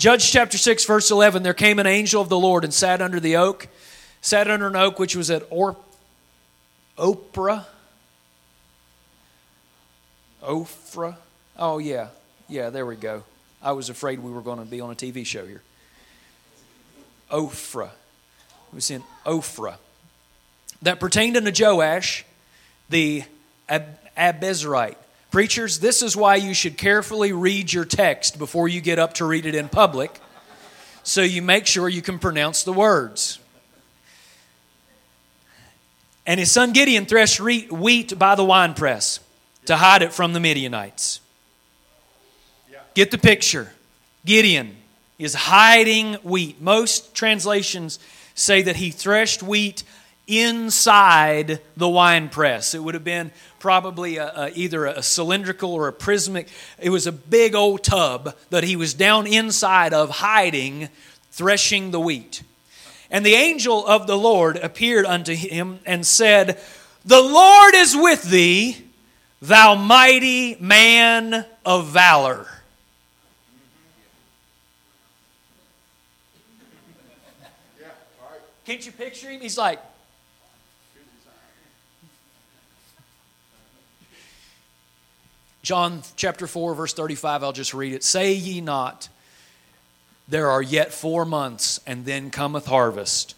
Judge chapter 6, verse 11 there came an angel of the Lord and sat under the oak, sat under an oak which was at or- Oprah. Oh, yeah. Yeah, there we go. I was afraid we were going to be on a TV show here. Ophrah. It was in Ophrah. That pertained unto Joash, the Ab- Abezrite. Preachers, this is why you should carefully read your text before you get up to read it in public, so you make sure you can pronounce the words. And his son Gideon threshed wheat by the winepress to hide it from the Midianites. Get the picture. Gideon is hiding wheat. Most translations say that he threshed wheat inside the wine press. It would have been probably a, a, either a cylindrical or a prismatic. It was a big old tub that he was down inside of, hiding, threshing the wheat. And the angel of the Lord appeared unto him and said, The Lord is with thee, thou mighty man of valor. Can't you picture him? He's like, John chapter 4, verse 35, I'll just read it. Say ye not, there are yet four months, and then cometh harvest.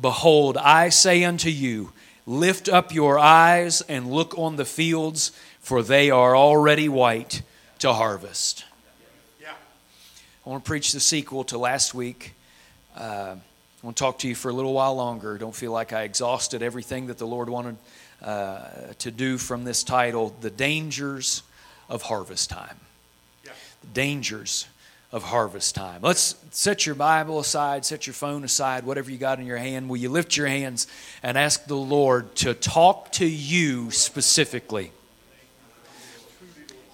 Behold, I say unto you, lift up your eyes and look on the fields, for they are already white to harvest. Yeah. I want to preach the sequel to last week. Uh, I want to talk to you for a little while longer. Don't feel like I exhausted everything that the Lord wanted uh, to do from this title The Dangers of harvest time. Yeah. The dangers of harvest time. Let's set your Bible aside, set your phone aside, whatever you got in your hand. Will you lift your hands and ask the Lord to talk to you specifically?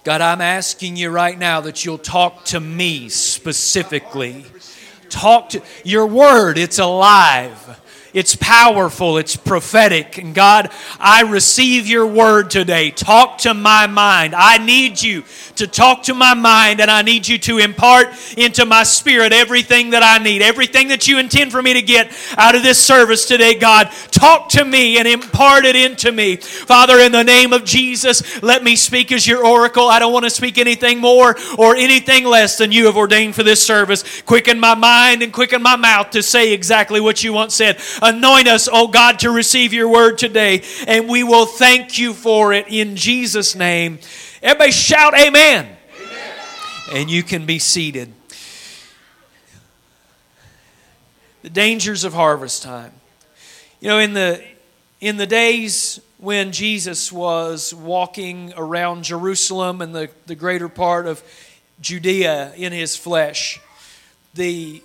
God, I'm asking you right now that you'll talk to me specifically. Talk to your word, it's alive. It's powerful, it's prophetic. And God, I receive your word today. Talk to my mind. I need you to talk to my mind, and I need you to impart into my spirit everything that I need, everything that you intend for me to get out of this service today, God. Talk to me and impart it into me. Father, in the name of Jesus, let me speak as your oracle. I don't want to speak anything more or anything less than you have ordained for this service. Quicken my mind and quicken my mouth to say exactly what you want said. Anoint us, oh God, to receive your word today, and we will thank you for it in Jesus' name. Everybody shout, Amen. amen. And you can be seated. The dangers of harvest time. You know, in the in the days when Jesus was walking around Jerusalem and the, the greater part of Judea in his flesh, the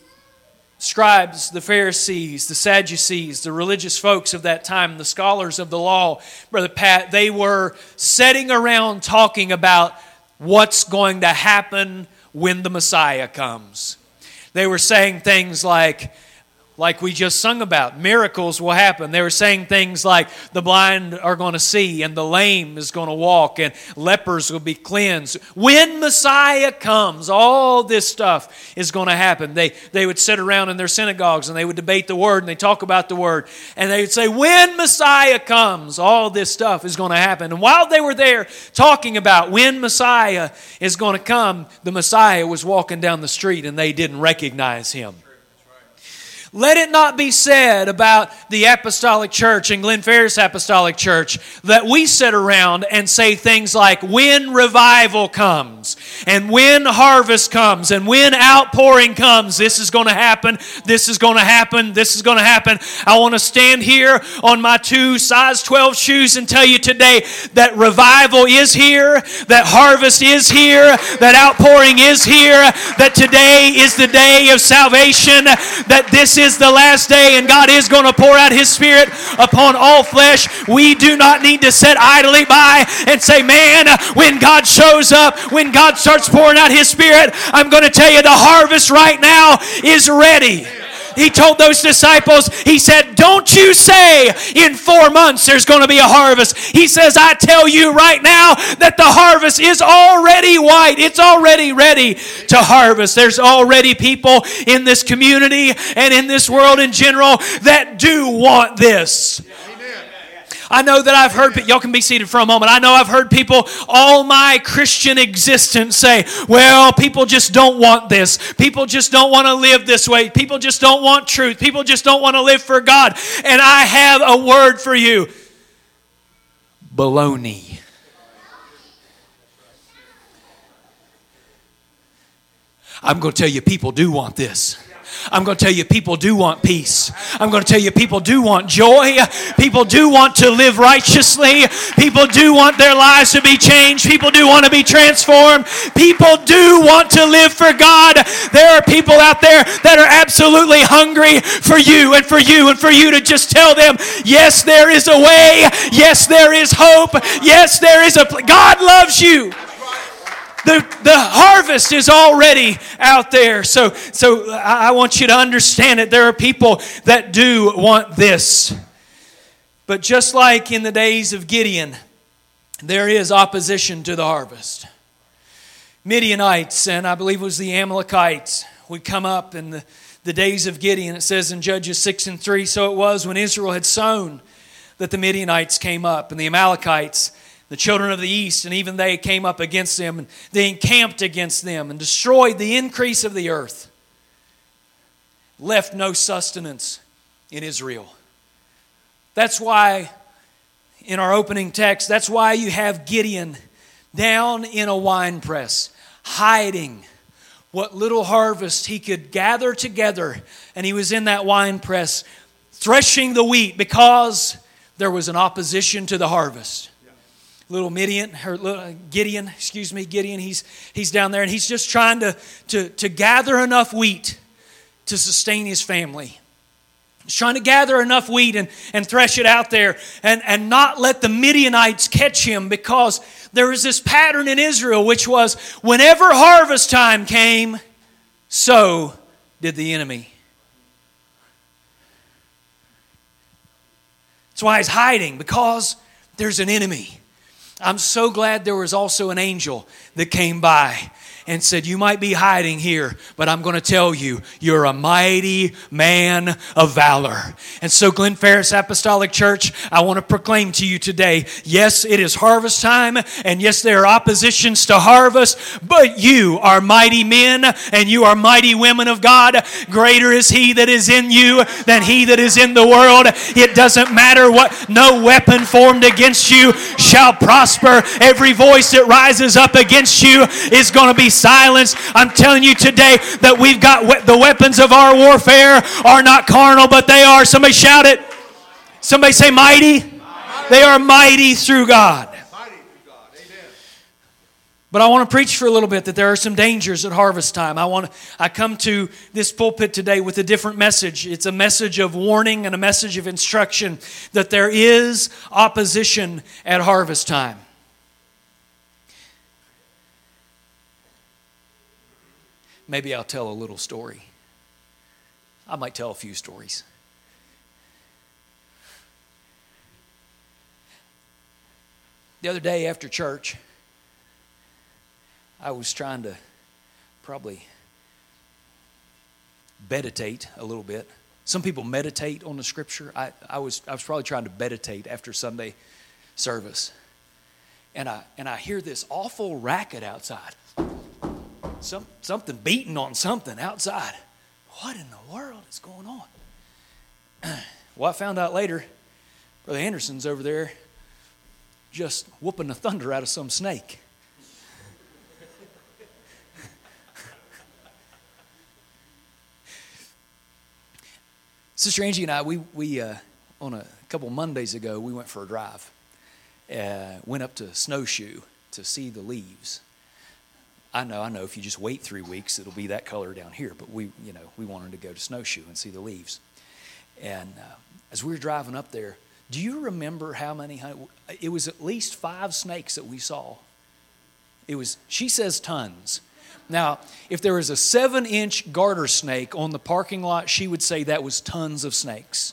scribes, the Pharisees, the Sadducees, the religious folks of that time, the scholars of the law, Brother Pat, they were sitting around talking about what's going to happen when the Messiah comes. They were saying things like, like we just sung about. Miracles will happen. They were saying things like the blind are going to see, and the lame is going to walk, and lepers will be cleansed. When Messiah comes, all this stuff is going to happen. They, they would sit around in their synagogues and they would debate the word and they talk about the word. And they would say, When Messiah comes, all this stuff is going to happen. And while they were there talking about when Messiah is going to come, the Messiah was walking down the street and they didn't recognize him. Let it not be said about the apostolic church and Glen Ferris Apostolic Church that we sit around and say things like, when revival comes, and when harvest comes, and when outpouring comes, this is going to happen, this is going to happen, this is going to happen. I want to stand here on my two size 12 shoes and tell you today that revival is here, that harvest is here, that outpouring is here, that today is the day of salvation, that this is the last day and God is going to pour out His Spirit upon all flesh. We do not need to sit idly by and say, man, when God shows up, when God starts pouring out His Spirit, I'm going to tell you the harvest right now is ready. He told those disciples, He said, Don't you say in four months there's going to be a harvest. He says, I tell you right now that the harvest is already white. It's already ready to harvest. There's already people in this community and in this world in general that do want this. I know that I've heard, y'all can be seated for a moment. I know I've heard people all my Christian existence say, well, people just don't want this. People just don't want to live this way. People just don't want truth. People just don't want to live for God. And I have a word for you baloney. I'm going to tell you, people do want this. I'm going to tell you, people do want peace. I'm going to tell you, people do want joy. People do want to live righteously. People do want their lives to be changed. People do want to be transformed. People do want to live for God. There are people out there that are absolutely hungry for you and for you and for you to just tell them, yes, there is a way. Yes, there is hope. Yes, there is a. God loves you the, the harvest is already out there. So, so I want you to understand it. There are people that do want this. But just like in the days of Gideon, there is opposition to the harvest. Midianites, and I believe it was the Amalekites, would come up in the, the days of Gideon. It says in Judges 6 and 3 So it was when Israel had sown that the Midianites came up, and the Amalekites the children of the east, and even they came up against them, and they encamped against them and destroyed the increase of the earth, left no sustenance in Israel. That's why, in our opening text, that's why you have Gideon down in a wine press, hiding what little harvest he could gather together, and he was in that wine press threshing the wheat because there was an opposition to the harvest little Midian or little uh, Gideon, excuse me, Gideon. He's he's down there and he's just trying to to to gather enough wheat to sustain his family. He's trying to gather enough wheat and, and thresh it out there and, and not let the Midianites catch him because there was this pattern in Israel which was whenever harvest time came, so did the enemy. That's why he's hiding because there's an enemy. I'm so glad there was also an angel that came by and said, You might be hiding here, but I'm going to tell you, you're a mighty man of valor. And so, Glen Ferris Apostolic Church, I want to proclaim to you today yes, it is harvest time, and yes, there are oppositions to harvest, but you are mighty men and you are mighty women of God. Greater is He that is in you than He that is in the world. It doesn't matter what, no weapon formed against you shall prosper. Every voice that rises up against you is going to be silenced. I'm telling you today that we've got we- the weapons of our warfare are not carnal, but they are. Somebody shout it. Somebody say mighty. mighty. They are mighty through God. But I want to preach for a little bit that there are some dangers at harvest time. I want to, I come to this pulpit today with a different message. It's a message of warning and a message of instruction that there is opposition at harvest time. Maybe I'll tell a little story. I might tell a few stories. The other day after church, I was trying to probably meditate a little bit. Some people meditate on the scripture. I, I, was, I was probably trying to meditate after Sunday service. And I, and I hear this awful racket outside some, something beating on something outside. What in the world is going on? well, I found out later, Brother Anderson's over there just whooping the thunder out of some snake. Sister Angie and I, we, we uh, on a couple Mondays ago, we went for a drive. Uh, went up to Snowshoe to see the leaves. I know, I know. If you just wait three weeks, it'll be that color down here. But we, you know, we wanted to go to Snowshoe and see the leaves. And uh, as we were driving up there, do you remember how many? It was at least five snakes that we saw. It was. She says tons, Now, if there was a seven inch garter snake on the parking lot, she would say that was tons of snakes.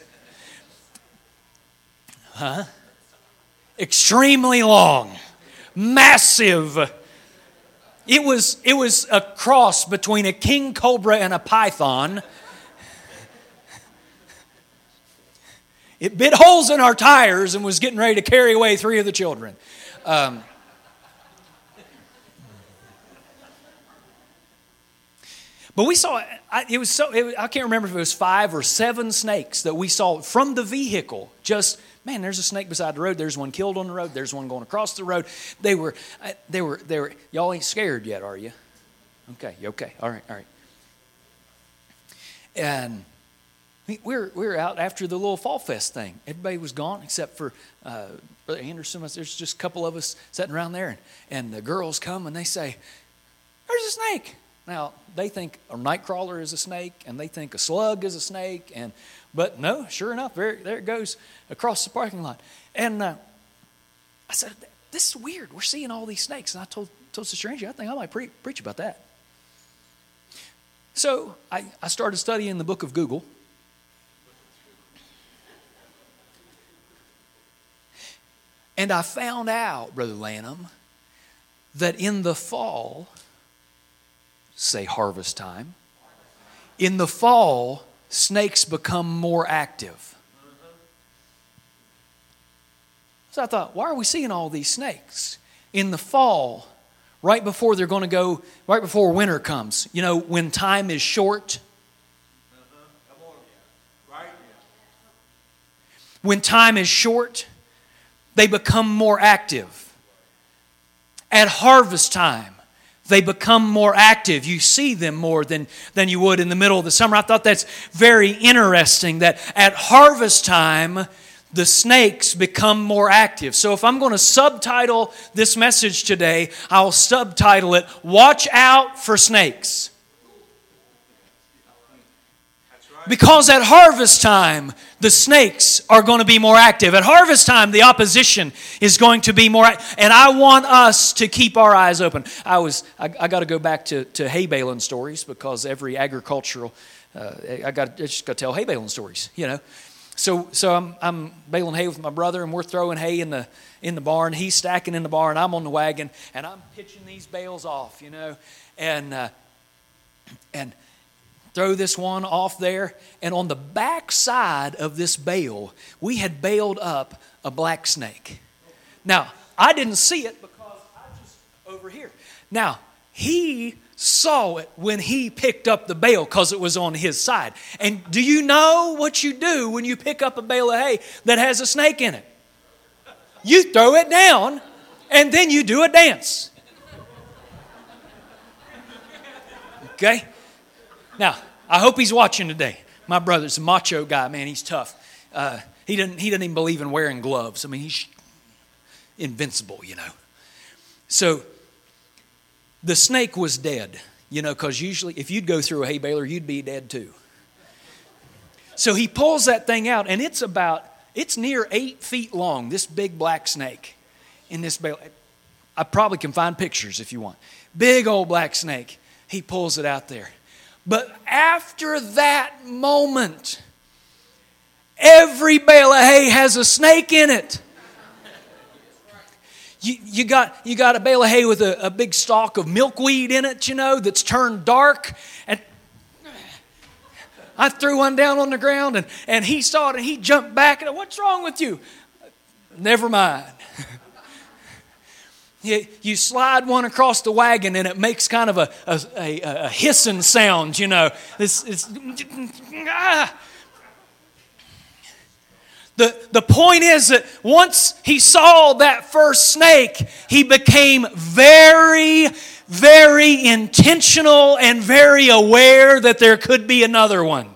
Huh? Extremely long, massive. It was, it was a cross between a king cobra and a python. It bit holes in our tires and was getting ready to carry away three of the children. Um, But we saw, it was so, it, I can't remember if it was five or seven snakes that we saw from the vehicle. Just, man, there's a snake beside the road. There's one killed on the road. There's one going across the road. They were, they were, they were, y'all ain't scared yet, are you? Okay, okay, all right, all right. And we we're, we're out after the little Fall Fest thing. Everybody was gone except for uh, Brother Anderson. There's just a couple of us sitting around there, and, and the girls come and they say, There's a snake. Now, they think a nightcrawler is a snake, and they think a slug is a snake, and but no, sure enough, there, there it goes across the parking lot. And uh, I said, This is weird. We're seeing all these snakes. And I told, told Sister Angie, I think I might pre- preach about that. So I, I started studying the book of Google. And I found out, Brother Lanham, that in the fall, say harvest time. In the fall, snakes become more active. So I thought, why are we seeing all these snakes? In the fall, right before they're going to go, right before winter comes, you know, when time is short. When time is short, they become more active. At harvest time, they become more active. You see them more than, than you would in the middle of the summer. I thought that's very interesting that at harvest time, the snakes become more active. So if I'm going to subtitle this message today, I'll subtitle it Watch Out for Snakes. Because at harvest time, the snakes are going to be more active. At harvest time, the opposition is going to be more. And I want us to keep our eyes open. I was, I, I got to go back to, to hay baling stories because every agricultural, uh, I got I just got to tell hay baling stories, you know. So, so I'm, I'm baling hay with my brother, and we're throwing hay in the in the barn. He's stacking in the barn. I'm on the wagon, and I'm pitching these bales off, you know, and uh, and throw this one off there. And on the back side of this bale, we had baled up a black snake. Now, I didn't see it because I just over here. Now, he saw it when he picked up the bale because it was on his side. And do you know what you do when you pick up a bale of hay that has a snake in it? You throw it down and then you do a dance. Okay? Now, I hope he's watching today. My brother's a macho guy, man. He's tough. Uh, he, doesn't, he doesn't even believe in wearing gloves. I mean, he's invincible, you know. So the snake was dead, you know, because usually if you'd go through a hay baler, you'd be dead too. So he pulls that thing out, and it's about, it's near eight feet long, this big black snake in this baler. I probably can find pictures if you want. Big old black snake. He pulls it out there. But after that moment, every bale of hay has a snake in it. You, you, got, you got a bale of hay with a, a big stalk of milkweed in it, you know, that's turned dark. And I threw one down on the ground and, and he saw it and he jumped back. And what's wrong with you? Never mind. You, you slide one across the wagon and it makes kind of a, a, a, a hissing sound, you know. It's, it's, ah. The, the point is that once he saw that first snake, he became very, very intentional and very aware that there could be another one.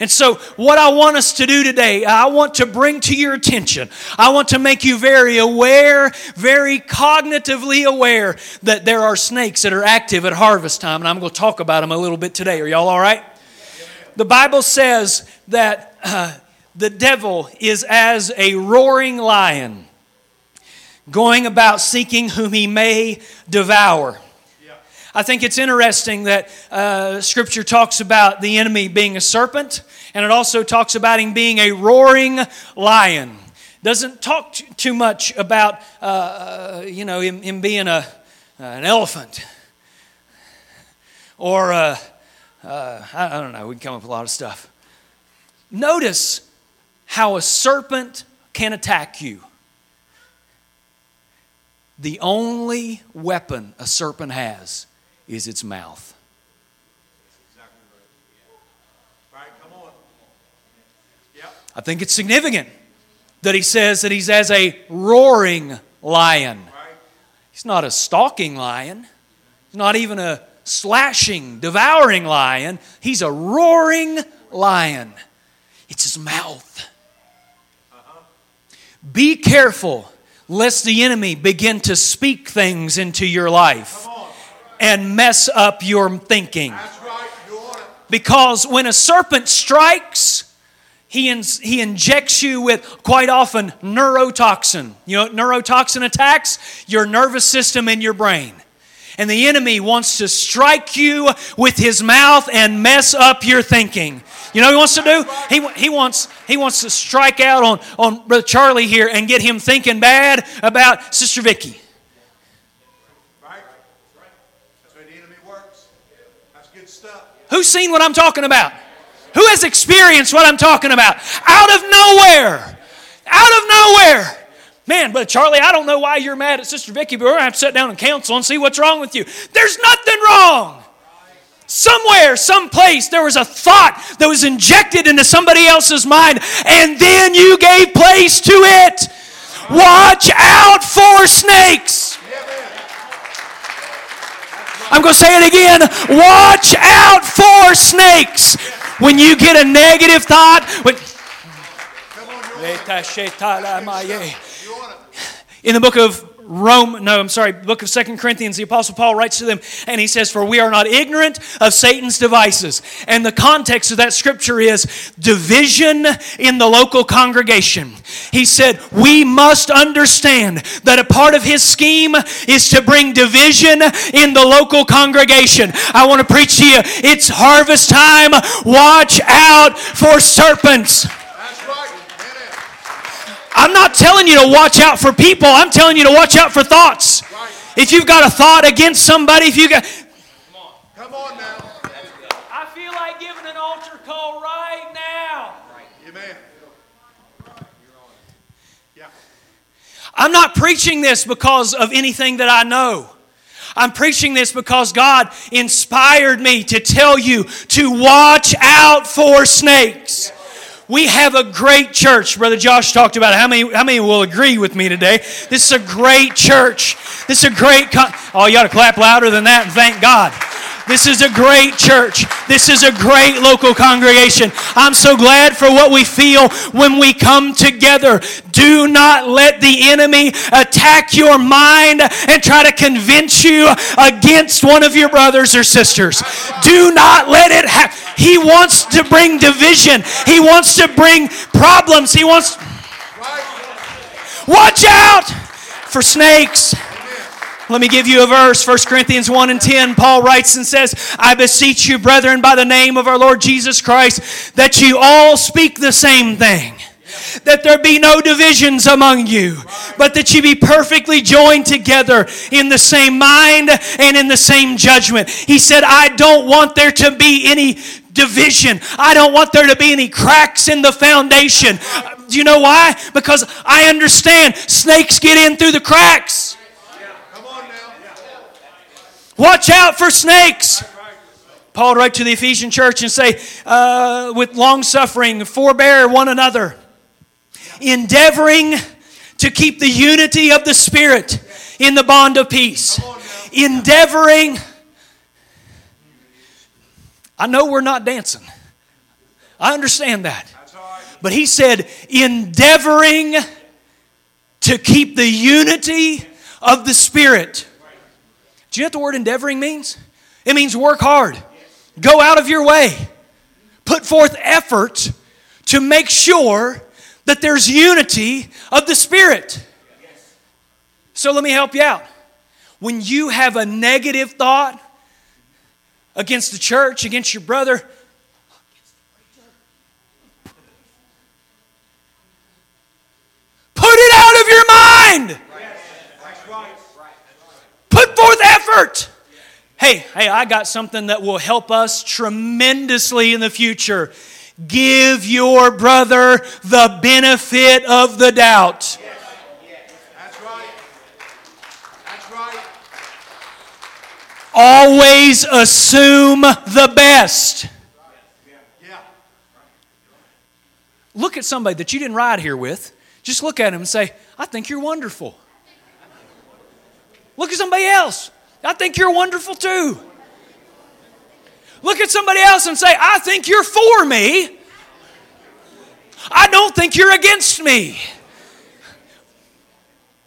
And so, what I want us to do today, I want to bring to your attention, I want to make you very aware, very cognitively aware that there are snakes that are active at harvest time. And I'm going to talk about them a little bit today. Are y'all all right? The Bible says that uh, the devil is as a roaring lion, going about seeking whom he may devour. I think it's interesting that uh, Scripture talks about the enemy being a serpent, and it also talks about him being a roaring lion. Doesn't talk too much about uh, uh, you know him, him being a, an elephant or uh, I don't know. We can come up with a lot of stuff. Notice how a serpent can attack you. The only weapon a serpent has is its mouth. I think it's significant that he says that he's as a roaring lion. He's not a stalking lion. He's not even a slashing, devouring lion. He's a roaring lion. It's his mouth. Be careful lest the enemy begin to speak things into your life and mess up your thinking. Because when a serpent strikes, he, in, he injects you with quite often neurotoxin. You know, neurotoxin attacks your nervous system and your brain. And the enemy wants to strike you with his mouth and mess up your thinking. You know what he wants to do? He, he, wants, he wants to strike out on, on Brother Charlie here and get him thinking bad about Sister Vicky. Who's seen what I'm talking about? Who has experienced what I'm talking about? Out of nowhere. Out of nowhere. Man, but Charlie, I don't know why you're mad at Sister Vicky, but we're going to have to sit down and counsel and see what's wrong with you. There's nothing wrong. Somewhere, someplace, there was a thought that was injected into somebody else's mind, and then you gave place to it. Watch out for snakes. I'm going to say it again. Watch out for snakes. When you get a negative thought, when, in the book of Rome, no, I'm sorry, book of Second Corinthians, the Apostle Paul writes to them and he says, For we are not ignorant of Satan's devices. And the context of that scripture is division in the local congregation. He said, We must understand that a part of his scheme is to bring division in the local congregation. I want to preach to you, it's harvest time. Watch out for serpents. I'm not telling you to watch out for people. I'm telling you to watch out for thoughts. If you've got a thought against somebody, if you got. Come on. Come on now. I feel like giving an altar call right now. Amen. Yeah. I'm not preaching this because of anything that I know. I'm preaching this because God inspired me to tell you to watch out for snakes. We have a great church. Brother Josh talked about it. How many, how many will agree with me today? This is a great church. This is a great. Con- oh, you ought to clap louder than that and thank God. This is a great church. This is a great local congregation. I'm so glad for what we feel when we come together. Do not let the enemy attack your mind and try to convince you against one of your brothers or sisters. Do not let it happen. He wants to bring division. He wants to bring problems. He wants. Watch out for snakes. Let me give you a verse, 1 Corinthians 1 and 10. Paul writes and says, I beseech you, brethren, by the name of our Lord Jesus Christ, that you all speak the same thing that there be no divisions among you, but that you be perfectly joined together in the same mind and in the same judgment. He said, I don't want there to be any division. I don't want there to be any cracks in the foundation. Do you know why? Because I understand snakes get in through the cracks. Watch out for snakes. Paul wrote to the Ephesian church and say, uh, with long suffering, forbear one another, endeavoring to keep the unity of the Spirit in the bond of peace. Endeavoring. I know we're not dancing. I understand that. But he said, endeavoring to keep the unity of the Spirit do you know what the word endeavoring means? It means work hard, go out of your way, put forth effort to make sure that there's unity of the Spirit. So let me help you out. When you have a negative thought, against the church, against your brother. Put it out of your mind. Put forth. Hey, hey, I got something that will help us tremendously in the future. Give your brother the benefit of the doubt. That's right. That's right. Always assume the best. Look at somebody that you didn't ride here with. Just look at him and say, I think you're wonderful. Look at somebody else. I think you're wonderful too. Look at somebody else and say, I think you're for me. I don't think you're against me.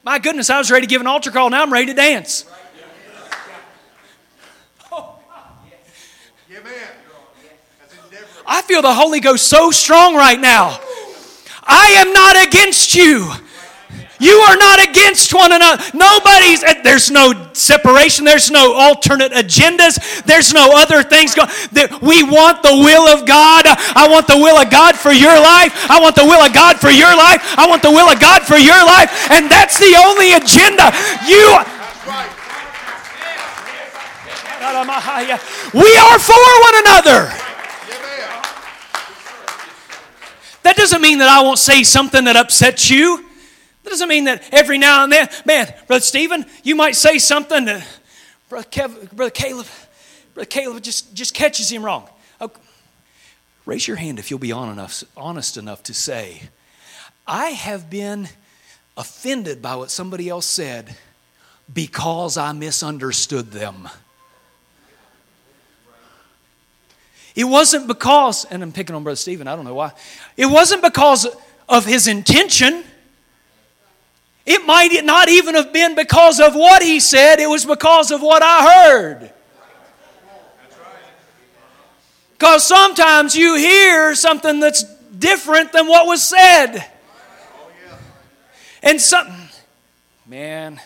My goodness, I was ready to give an altar call. Now I'm ready to dance. I feel the Holy Ghost so strong right now. I am not against you. You are not against one another. Nobody's, uh, there's no separation. There's no alternate agendas. There's no other things. We want the will of God. I want the will of God for your life. I want the will of God for your life. I want the will of God for your life. And that's the only agenda. You, right. we are for one another. That doesn't mean that I won't say something that upsets you. That doesn't mean that every now and then, man, Brother Stephen, you might say something that Brother, Kev, Brother Caleb, Brother Caleb just, just catches him wrong. Okay. Raise your hand if you'll be enough, honest enough to say, I have been offended by what somebody else said because I misunderstood them. It wasn't because, and I'm picking on Brother Stephen, I don't know why. It wasn't because of his intention. It might not even have been because of what he said, it was because of what I heard. Because sometimes you hear something that's different than what was said. And something, man.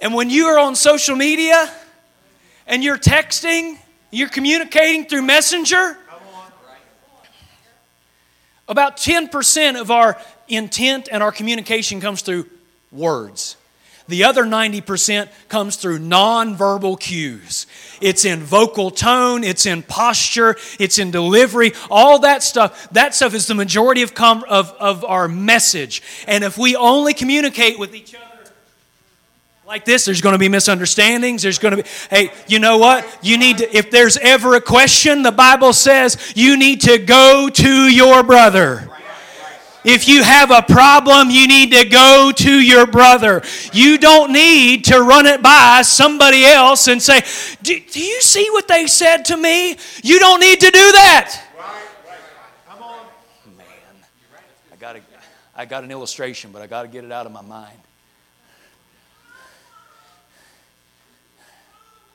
And when you are on social media and you're texting, you're communicating through Messenger, about 10% of our intent and our communication comes through words. The other 90% comes through nonverbal cues. It's in vocal tone, it's in posture, it's in delivery, all that stuff. That stuff is the majority of, com- of, of our message. And if we only communicate with each other like this, there's going to be misunderstandings. There's going to be, hey, you know what? You need to, if there's ever a question, the Bible says you need to go to your brother. If you have a problem, you need to go to your brother. You don't need to run it by somebody else and say, Do, do you see what they said to me? You don't need to do that. Come on. Man, I got, a, I got an illustration, but I got to get it out of my mind.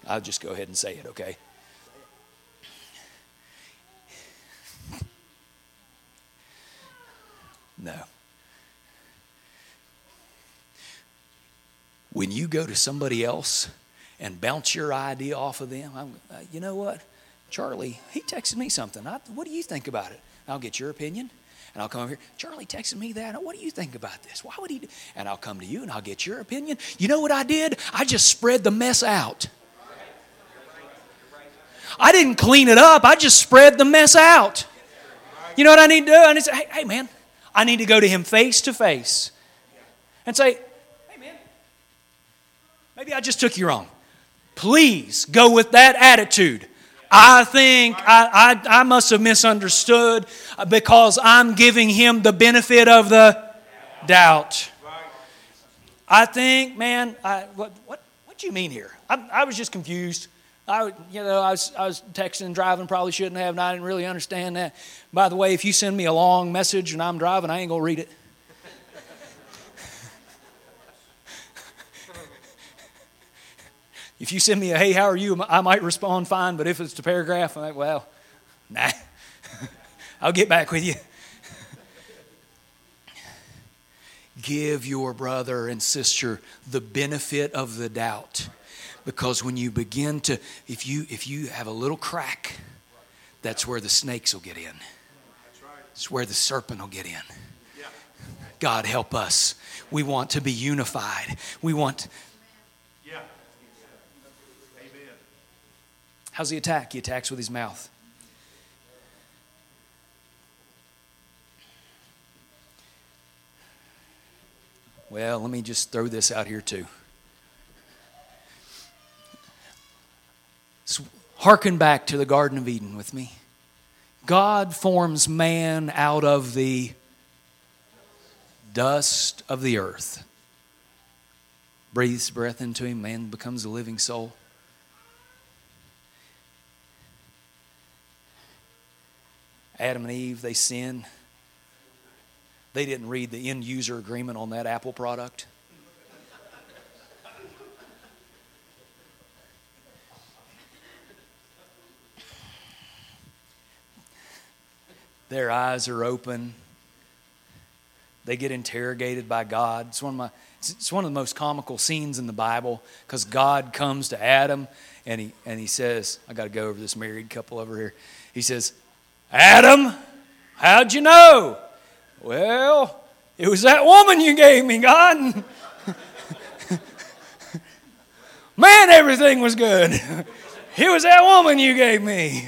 I'll just go ahead and say it, okay? No. When you go to somebody else and bounce your idea off of them, I'm, uh, you know what? Charlie, he texted me something. I, what do you think about it? I'll get your opinion. And I'll come over here. Charlie texted me that. What do you think about this? Why would he do? And I'll come to you and I'll get your opinion. You know what I did? I just spread the mess out. I didn't clean it up. I just spread the mess out. You know what I need to do? I need to say, hey, hey man, I need to go to him face to face and say, maybe I just took you wrong. Please go with that attitude. I think I, I, I must have misunderstood because I'm giving him the benefit of the doubt. I think, man, I, what, what, what do you mean here? I, I was just confused. I, you know, I was, I was texting and driving, probably shouldn't have, and I didn't really understand that. By the way, if you send me a long message and I'm driving, I ain't going to read it. If you send me a, hey, how are you, I might respond fine, but if it's a paragraph, I'm like, well, nah, I'll get back with you. Give your brother and sister the benefit of the doubt Because when you begin to, if you if you have a little crack, that's where the snakes will get in. That's right. It's where the serpent will get in. God help us. We want to be unified. We want. Yeah. Amen. How's he attack? He attacks with his mouth. Well, let me just throw this out here too. So, hearken back to the Garden of Eden with me. God forms man out of the dust of the earth. Breathes breath into him, man becomes a living soul. Adam and Eve, they sin. They didn't read the end user agreement on that Apple product. Their eyes are open. They get interrogated by God. It's one of, my, it's one of the most comical scenes in the Bible because God comes to Adam and he, and he says, I got to go over this married couple over here. He says, Adam, how'd you know? Well, it was that woman you gave me, God. Man, everything was good. It was that woman you gave me.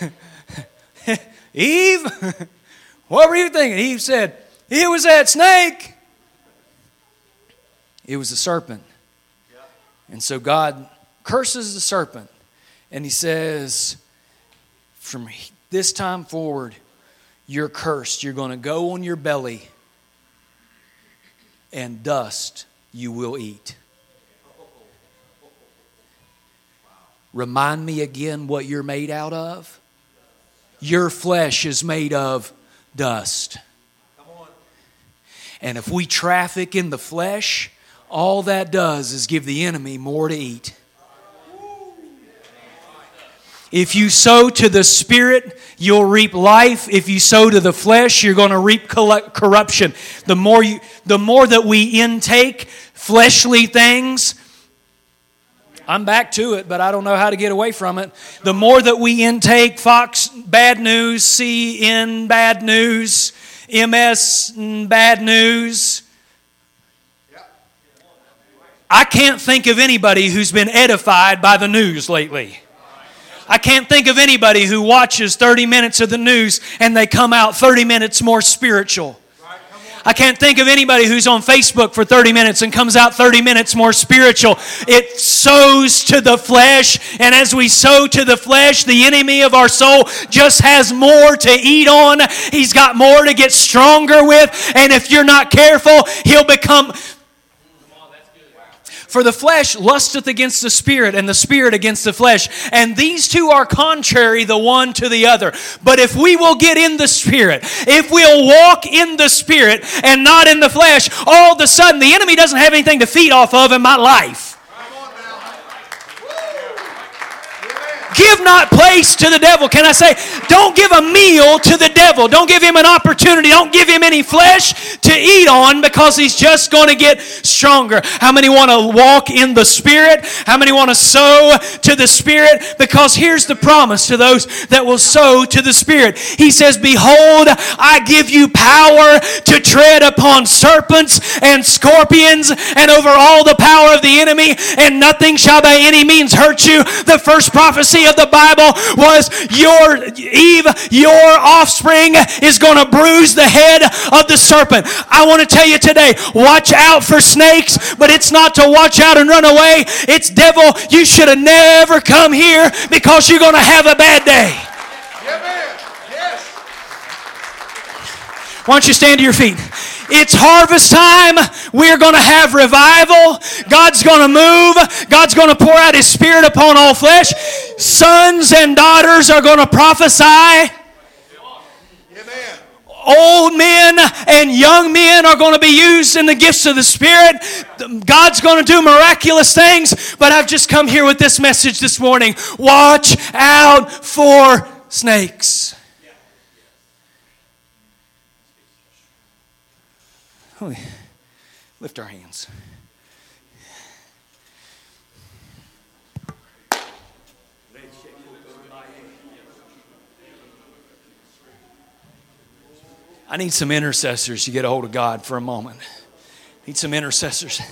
Eve, what were you thinking? Eve said, It was that snake. It was the serpent. And so God curses the serpent and he says, From this time forward, you're cursed. You're going to go on your belly, and dust you will eat. Remind me again what you're made out of. Your flesh is made of dust. And if we traffic in the flesh, all that does is give the enemy more to eat. If you sow to the Spirit, you'll reap life. If you sow to the flesh, you're going to reap corruption. The more, you, the more that we intake fleshly things, I'm back to it, but I don't know how to get away from it. The more that we intake Fox bad news, CN bad news, MS bad news, I can't think of anybody who's been edified by the news lately. I can't think of anybody who watches 30 minutes of the news and they come out 30 minutes more spiritual. I can't think of anybody who's on Facebook for 30 minutes and comes out 30 minutes more spiritual. It sows to the flesh, and as we sow to the flesh, the enemy of our soul just has more to eat on. He's got more to get stronger with, and if you're not careful, he'll become for the flesh lusteth against the spirit, and the spirit against the flesh. And these two are contrary the one to the other. But if we will get in the spirit, if we'll walk in the spirit and not in the flesh, all of a sudden the enemy doesn't have anything to feed off of in my life. Give not place to the devil. Can I say, don't give a meal to the devil. Don't give him an opportunity. Don't give him any flesh to eat on because he's just going to get stronger. How many want to walk in the Spirit? How many want to sow to the Spirit? Because here's the promise to those that will sow to the Spirit. He says, Behold, I give you power to tread upon serpents and scorpions and over all the power of the enemy, and nothing shall by any means hurt you. The first prophecy of the Bible was your Eve, your offspring is going to bruise the head of the serpent. I want to tell you today, watch out for snakes, but it's not to watch out and run away. It's devil, you should have never come here because you're going to have a bad day. Why don't you stand to your feet? It's harvest time. We're going to have revival. God's going to move. God's going to pour out His Spirit upon all flesh. Sons and daughters are going to prophesy. Old men and young men are going to be used in the gifts of the Spirit. God's going to do miraculous things. But I've just come here with this message this morning. Watch out for snakes. Holy, lift our hands. I need some intercessors to get a hold of God for a moment. Need some intercessors.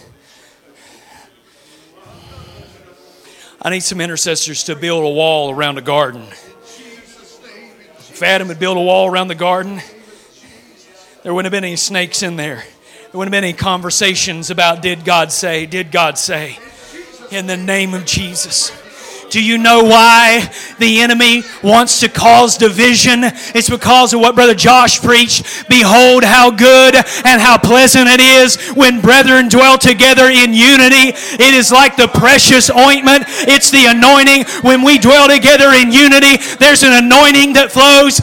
I need some intercessors to build a wall around a garden. If Adam had built a wall around the garden, there wouldn't have been any snakes in there. There wouldn't have been any conversations about did God say, did God say. In the name of Jesus. Do you know why the enemy wants to cause division? It's because of what Brother Josh preached. Behold, how good and how pleasant it is when brethren dwell together in unity. It is like the precious ointment, it's the anointing. When we dwell together in unity, there's an anointing that flows.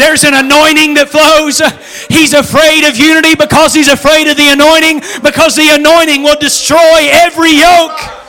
There's an anointing that flows. He's afraid of unity because he's afraid of the anointing, because the anointing will destroy every yoke.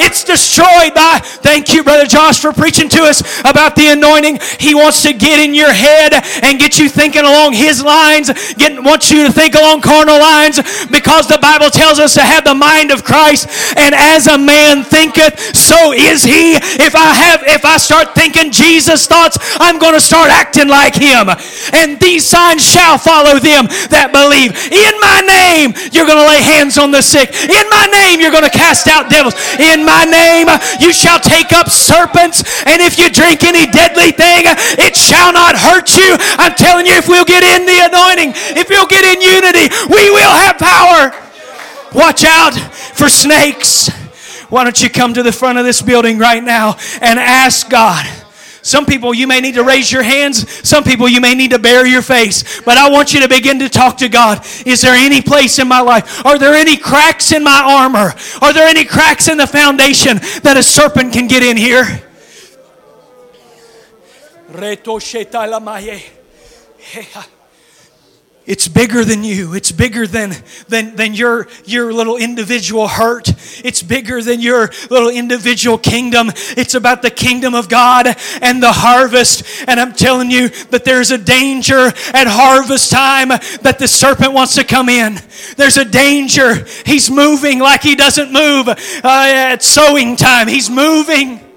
It's destroyed by, thank you, Brother Josh, for preaching to us about the anointing. He wants to get in your head and get you thinking along his lines, get, wants you to think along carnal lines because the Bible tells us to have the mind of Christ. And as a man thinketh, so is he. If I have, if I start thinking Jesus' thoughts, I'm going to start acting like him. And these signs shall follow them that believe. In my name, you're going to lay hands on the sick. In my name, you're going to cast out devils. In my name you shall take up serpents, and if you drink any deadly thing, it shall not hurt you. I'm telling you, if we'll get in the anointing, if we'll get in unity, we will have power. Watch out for snakes. Why don't you come to the front of this building right now and ask God? Some people you may need to raise your hands. Some people you may need to bare your face. But I want you to begin to talk to God. Is there any place in my life? Are there any cracks in my armor? Are there any cracks in the foundation that a serpent can get in here? It's bigger than you. It's bigger than, than, than your, your little individual hurt. It's bigger than your little individual kingdom. It's about the kingdom of God and the harvest. And I'm telling you that there's a danger at harvest time that the serpent wants to come in. There's a danger. He's moving like he doesn't move uh, at sowing time. He's moving.